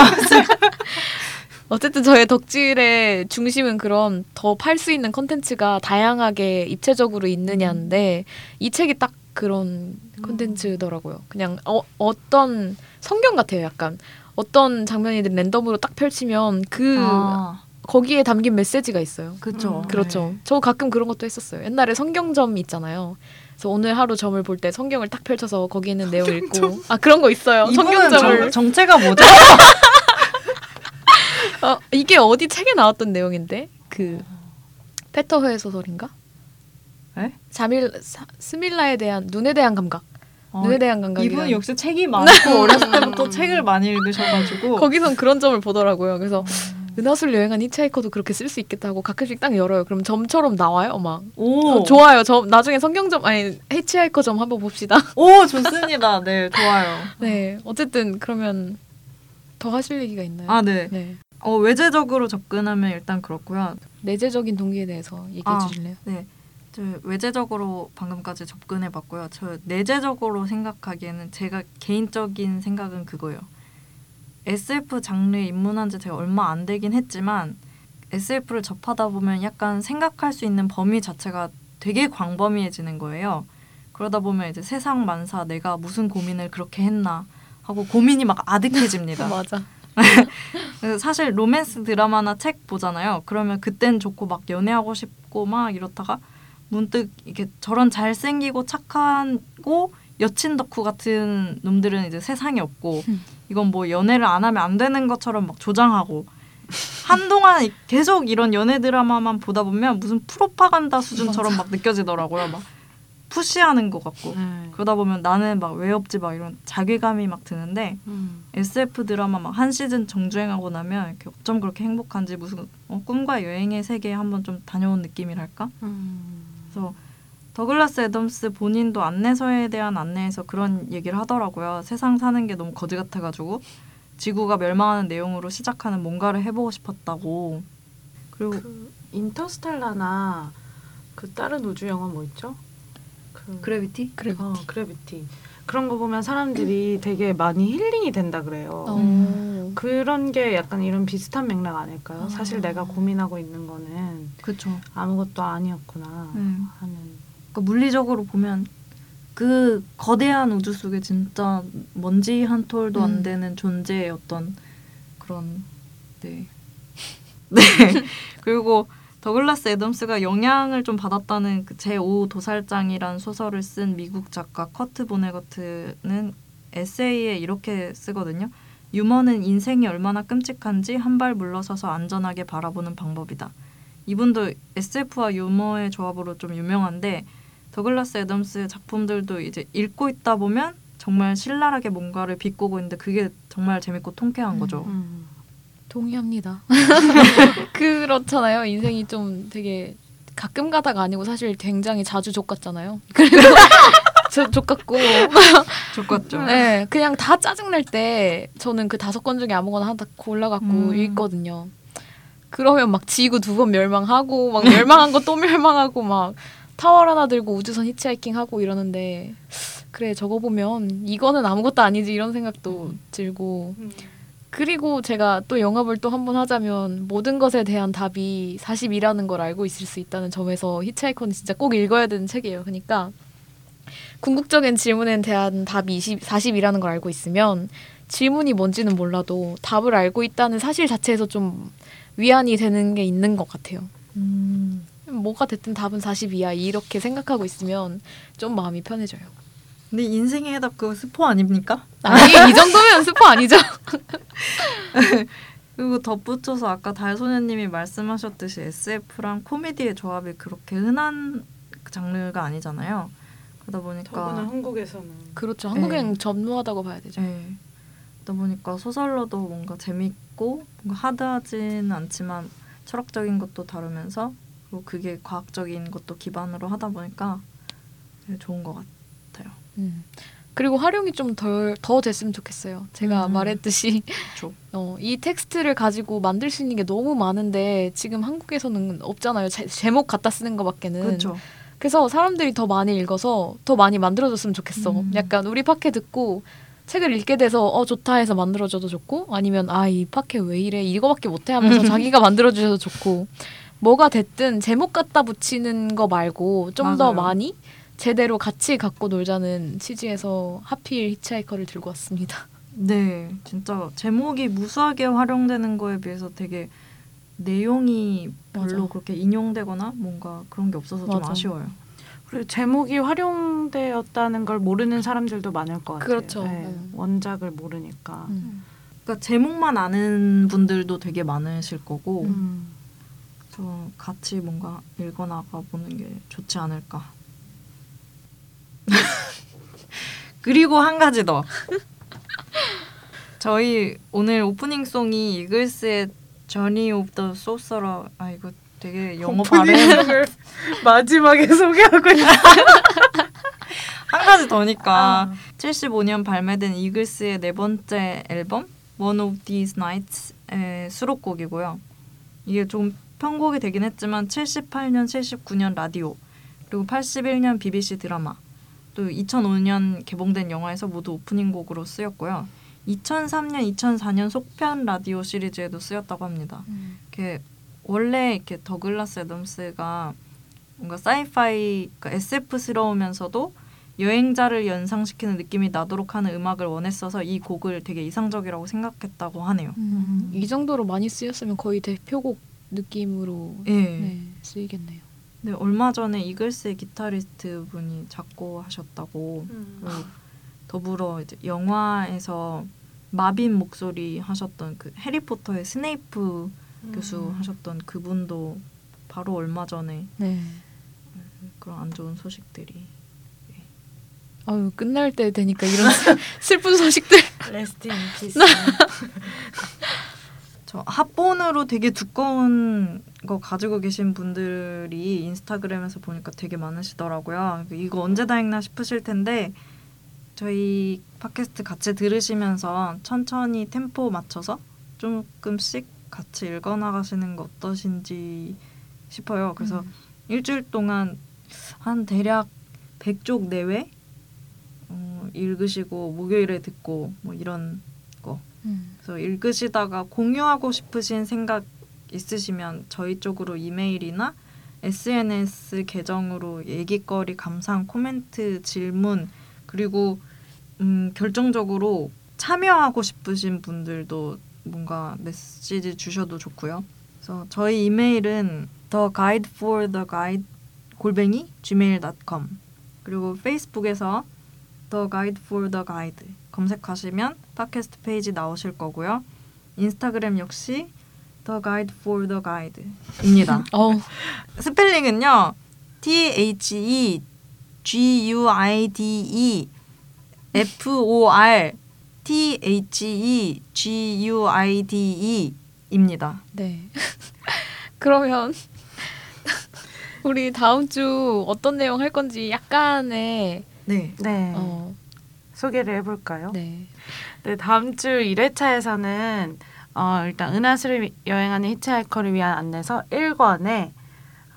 어쨌든 저의 덕질의 중심은 그런 더 팔 수 있는 컨텐츠가 다양하게 입체적으로 있느냐인데 이 책이 딱 그런 컨텐츠더라고요. 그냥 어, 어떤 성경 같아요. 약간 어떤 장면이든 랜덤으로 딱 펼치면 그 아, 거기에 담긴 메시지가 있어요. 그렇죠. 음. 그렇죠. 네. 저 가끔 그런 것도 했었어요. 옛날에 성경점 있잖아요. 그래서 오늘 하루 점을 볼 때 성경을 딱 펼쳐서 거기에 있는 내용을 읽고 아 그런 거 있어요. 성경점을 정, 정체가 뭐죠? 어, 이게 어디 책에 나왔던 내용인데 그 페터허의 소설인가? 에? 자밀 사, 스밀라에 대한 눈에 대한 감각. 눈에 대한 감각이. 어, 이분 역시 책이 많고 어렸을 때부터 책을 많이 읽으셔가지고 거기선 그런 점을 보더라고요. 그래서 은하수를 여행한 히치하이커도 그렇게 쓸 수 있겠다 고 가끔씩 딱 열어요. 그럼 점처럼 나와요, 막. 오, 어, 좋아요. 점 나중에 성경점 아니 히치하이커 점 한번 봅시다. 오 좋습니다. 네 좋아요. 네. 어쨌든 그러면 더 하실 얘기가 있나요? 아 네. 네. 어, 외재적으로 접근하면 일단 그렇고요. 내재적인 동기에 대해서 얘기해 아. 주실래요? 네. 저 외제적으로 방금까지 접근해 봤고요. 저 내재적으로 생각하기에는 제가 개인적인 생각은 그거예요. SF 장르에 입문한 지 제가 얼마 안 되긴 했지만 SF를 접하다 보면 약간 생각할 수 있는 범위 자체가 되게 광범위해지는 거예요. 그러다 보면 이제 세상 만사 내가 무슨 고민을 그렇게 했나 하고 고민이 막 아득해집니다. 맞아. 사실 로맨스 드라마나 책 보잖아요. 그러면 그땐 좋고 막 연애하고 싶고 막 이렇다가 문득 이게 저런 잘생기고 착하고 여친 덕후 같은 놈들은 이제 세상에 없고 이건 뭐 연애를 안 하면 안 되는 것처럼 막 조장하고 한동안 계속 이런 연애 드라마만 보다 보면 무슨 프로파간다 수준처럼 막 느껴지더라고요. 막 푸시하는 것 같고 네. 그러다 보면 나는 막 왜 없지 막 이런 자괴감이 막 드는데 음. SF 드라마 막 한 시즌 정주행하고 나면 이렇게 어쩜 그렇게 행복한지 무슨 어, 꿈과 여행의 세계에 한번 좀 다녀온 느낌이랄까 음. 그래서 더글라스 애덤스 본인도 안내서에 대한 안내에서 그런 얘기를 하더라고요. 세상 사는 게 너무 거지 같아가지고 지구가 멸망하는 내용으로 시작하는 뭔가를 해보고 싶었다고. 그리고 그 인터스텔라나 그 다른 우주 영화 뭐 있죠? 그 그래비티? 그래. 어, 그래비티 그런 거 보면 사람들이 되게 많이 힐링이 된다 그래요. 어. 그런 게 약간 이런 비슷한 맥락 아닐까요? 아. 사실 내가 고민하고 있는 거는 그쵸. 아무것도 아니었구나 음. 하는. 그러니까 물리적으로 보면 그 거대한 우주 속에 진짜 먼지 한 톨도 안 음. 되는 존재의 어떤 그런 네. 네. 그리고 더글라스 애덤스가 영향을 좀 받았다는 그 제5 도살장이란 소설을 쓴 미국 작가 커트 보네거트는 에세이에 이렇게 쓰거든요. 유머는 인생이 얼마나 끔찍한지 한 발 물러서서 안전하게 바라보는 방법이다. 이분도 SF와 유머의 조합으로 좀 유명한데 더글라스 애덤스 작품들도 이제 읽고 있다 보면 정말 신랄하게 뭔가를 비꼬고 있는데 그게 정말 재밌고 통쾌한 거죠. 음. 동의합니다. 그렇잖아요. 인생이 좀 되게 가끔 가다가 아니고 사실 굉장히 자주 족 같잖아요. 그리고 저 족같고 좋겠죠. 네, 그냥 다 짜증 날 때 저는 그 다섯 건 중에 아무거나 하나 골라갖고 음. 읽거든요. 그러면 막 지구 두 번 멸망하고 막 멸망한 거 또 멸망하고 막 타월 하나 들고 우주선 히치하이킹 하고 이러는데 그래 저거 보면 이거는 아무것도 아니지 이런 생각도 들고 그리고 제가 또 영업을 또 한 번 하자면 모든 것에 대한 답이 42라는 걸 알고 있을 수 있다는 점에서 히치하이커는 진짜 꼭 읽어야 되는 책이에요. 그러니까 궁극적인 질문에 대한 답이 20, 42라는 걸 알고 있으면 질문이 뭔지는 몰라도 답을 알고 있다는 사실 자체에서 좀 위안이 되는 게 있는 것 같아요. 음. 뭐가 됐든 답은 40이야 이렇게 생각하고 있으면 좀 마음이 편해져요. 근데 인생의 해답 그거 스포 아닙니까? 아니 이 정도면 스포 아니죠? 그리고 덧붙여서 아까 달소녀님이 말씀하셨듯이 SF랑 코미디의 조합이 그렇게 흔한 장르가 아니잖아요. 그러다 보니까 더구나 한국에서는 그렇죠. 한국엔 네. 전무하다고 봐야 되죠. 네. 그러다 보니까 소설로도 뭔가 재밌고 뭔가 하드하진 않지만 철학적인 것도 다루면서 그리고 그게 과학적인 것도 기반으로 하다 보니까 되게 좋은 것 같아요. 음. 그리고 활용이 좀 덜 더 됐으면 좋겠어요. 제가 음. 말했듯이 그렇죠. 어, 이 텍스트를 가지고 만들 수 있는 게 너무 많은데 지금 한국에서는 없잖아요. 제, 제목 갖다 쓰는 것밖에는. 그렇죠. 그래서 사람들이 더 많이 읽어서 더 많이 만들어줬으면 좋겠어. 음. 약간 우리 팟캐 듣고 책을 읽게 돼서 어 좋다 해서 만들어줘도 좋고 아니면 아 이 팟캐 왜 이래 이거밖에 못해 하면서 자기가 만들어주셔도 좋고 뭐가 됐든 제목 갖다 붙이는 거 말고 좀 더. 많이 제대로 같이 갖고 놀자는 취지에서 하필 히치하이커를 들고 왔습니다. 네, 진짜 제목이 무수하게 활용되는 거에 비해서 되게 내용이 별로 맞아. 그렇게 인용되거나 뭔가 그런 게 없어서 좀 맞아. 아쉬워요. 그리고 제목이 활용되었다는 걸 모르는 사람들도 많을 것 같아요. 그렇죠. 네, 음. 원작을 모르니까. 음. 그러니까 제목만 아는 분들도 되게 많으실 거고 음. 저 같이 뭔가 읽어나가 보는 게 좋지 않을까. 그리고 한 가지 더. 저희 오늘 오프닝 송이 이글스의 Journey of the Sorcerer. 아 이거 되게 영어 발음 오프닝송을 마지막에 소개하고. 한 가지 더니까 아. 75년 발매된 이글스의 네 번째 앨범 One of These Nights의 수록곡이고요. 이게 좀 편곡이 되긴 했지만 78년, 79년 라디오 그리고 81년 BBC 드라마 또 2005년 개봉된 영화에서 모두 오프닝 곡으로 쓰였고요. 2003년, 2004년 속편 라디오 시리즈에도 쓰였다고 합니다. 음. 이렇게 원래 이렇게 더글라스 애덤스가 뭔가 사이파이 그러니까 SF스러우면서도 여행자를 연상시키는 느낌이 나도록 하는 음악을 원했어서 이 곡을 되게 이상적이라고 생각했다고 하네요. 음. 이 정도로 많이 쓰였으면 거의 대표곡 느낌으로 예. 네, 쓰이겠네요. 네, 얼마 전에 이글스의 기타리스트 분이 작곡하셨다고 음. 더불어 이제 영화에서 마빈 목소리 하셨던 그 해리포터의 스네이프 교수 하셨던 그분도 바로 얼마 전에 네. 그런 안 좋은 소식들이 아유 끝날 때 되니까 이런 슬- 슬픈 소식들. Rest in peace. 저 합본으로 되게 두꺼운 거 가지고 계신 분들이 인스타그램에서 보니까 되게 많으시더라고요. 이거 언제 다 읽나 싶으실 텐데 저희 팟캐스트 같이 들으시면서 천천히 템포 맞춰서 조금씩 같이 읽어 나가시는 거 어떠신지 싶어요. 그래서 음. 일주일 동안 한 대략 100쪽 내외 어, 읽으시고 목요일에 듣고 뭐 이런 음. 그래서 읽으시다가 공유하고 싶으신 생각 있으시면 저희 쪽으로 이메일이나 SNS 계정으로 얘기거리, 감상, 코멘트, 질문 그리고 음, 결정적으로 참여하고 싶으신 분들도 뭔가 메시지 주셔도 좋고요. 그래서 저희 이메일은 the guide for the guide 골뱅이 gmail.com 그리고 페이스북에서 The Guide for the Guide 검색하시면 팟캐스트 페이지 나오실 거고요. 인스타그램 역시 The Guide for the Guide입니다. 어 스펠링은요. T H E G U I D E F O R T H E G U I D E입니다. 네. 그러면 우리 다음 주 어떤 내용 할 건지 약간의 네. 네. 어, 소개를 해볼까요? 네. 네, 다음 주 1회차에서는 어, 일단 은하수를 여행하는 히치하이커를 위한 안내서 1권에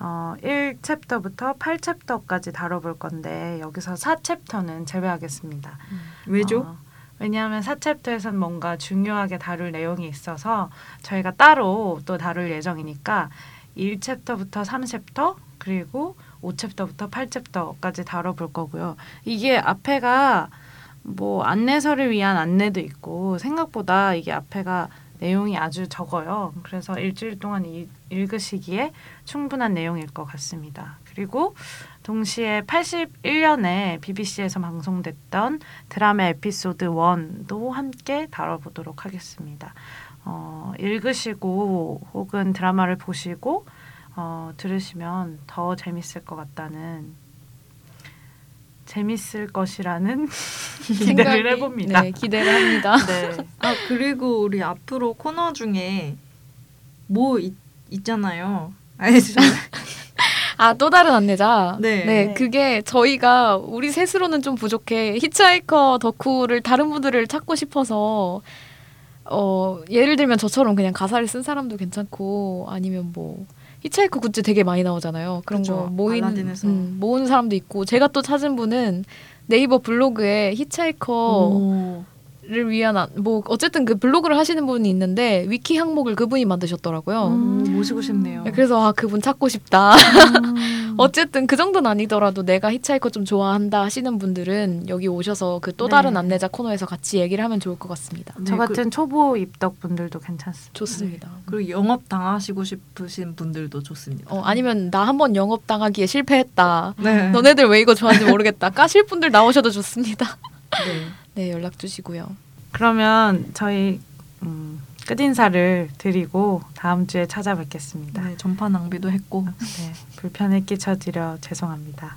어, 1챕터부터 8챕터까지 다뤄볼 건데 여기서 4챕터는 제외하겠습니다. 왜죠? 어, 왜냐하면 4챕터에서는 뭔가 중요하게 다룰 내용이 있어서 저희가 따로 또 다룰 예정이니까 1챕터부터 3챕터 그리고 5챕터부터 8챕터까지 다뤄볼 거고요. 이게 앞에가 뭐 안내서를 위한 안내도 있고 생각보다 이게 앞에가 내용이 아주 적어요. 그래서 일주일 동안 이, 읽으시기에 충분한 내용일 것 같습니다. 그리고 동시에 81년에 BBC에서 방송됐던 드라마 에피소드 1도 함께 다뤄보도록 하겠습니다. 어, 읽으시고 혹은 드라마를 보시고 어, 들으시면 더 재밌을 것 같다는 재밌을 것이라는 기대를 해봅니다. 네, 기대를 합니다. 네. 아 그리고 우리 앞으로 코너 중에 뭐 있, 있잖아요. 알죠? 아또 다른 안내자. 네. 네, 그게 저희가 우리 셋으로는 좀 부족해. 히치하이커 덕후를 다른 분들을 찾고 싶어서 어 예를 들면 저처럼 그냥 가사를 쓴 사람도 괜찮고 아니면 뭐 히치하이커 굿즈 되게 많이 나오잖아요. 그런 그쵸. 거 알라딘에서. 음, 모으는 사람도 있고 제가 또 찾은 분은 네이버 블로그에 히치하이커 오. 를 위한 안- 뭐 어쨌든 그 블로그를 하시는 분이 있는데 위키 항목을 그분이 만드셨더라고요. 음. 오, 모시고 싶네요. 그래서 아 그분 찾고 싶다. 음. 어쨌든 그 정도는 아니더라도 내가 히치하이커 좀 좋아한다 하시는 분들은 여기 오셔서 그또 네. 다른 안내자 코너에서 같이 얘기를 하면 좋을 것 같습니다. 네, 저 그- 같은 초보 입덕 분들도 괜찮습니다. 좋습니다. 그리고 영업 당하시고 싶으신 분들도 좋습니다. 어, 아니면 나 한번 영업 당하기에 실패했다. 네. 너네들 왜 이거 좋아하는지 모르겠다. 까실 분들 나오셔도 좋습니다. 네. 네 연락 주시고요. 그러면 저희 음, 끝 인사를 드리고 다음 주에 찾아뵙겠습니다. 네, 전파 낭비도 했고 네, 불편을 끼쳐드려 죄송합니다.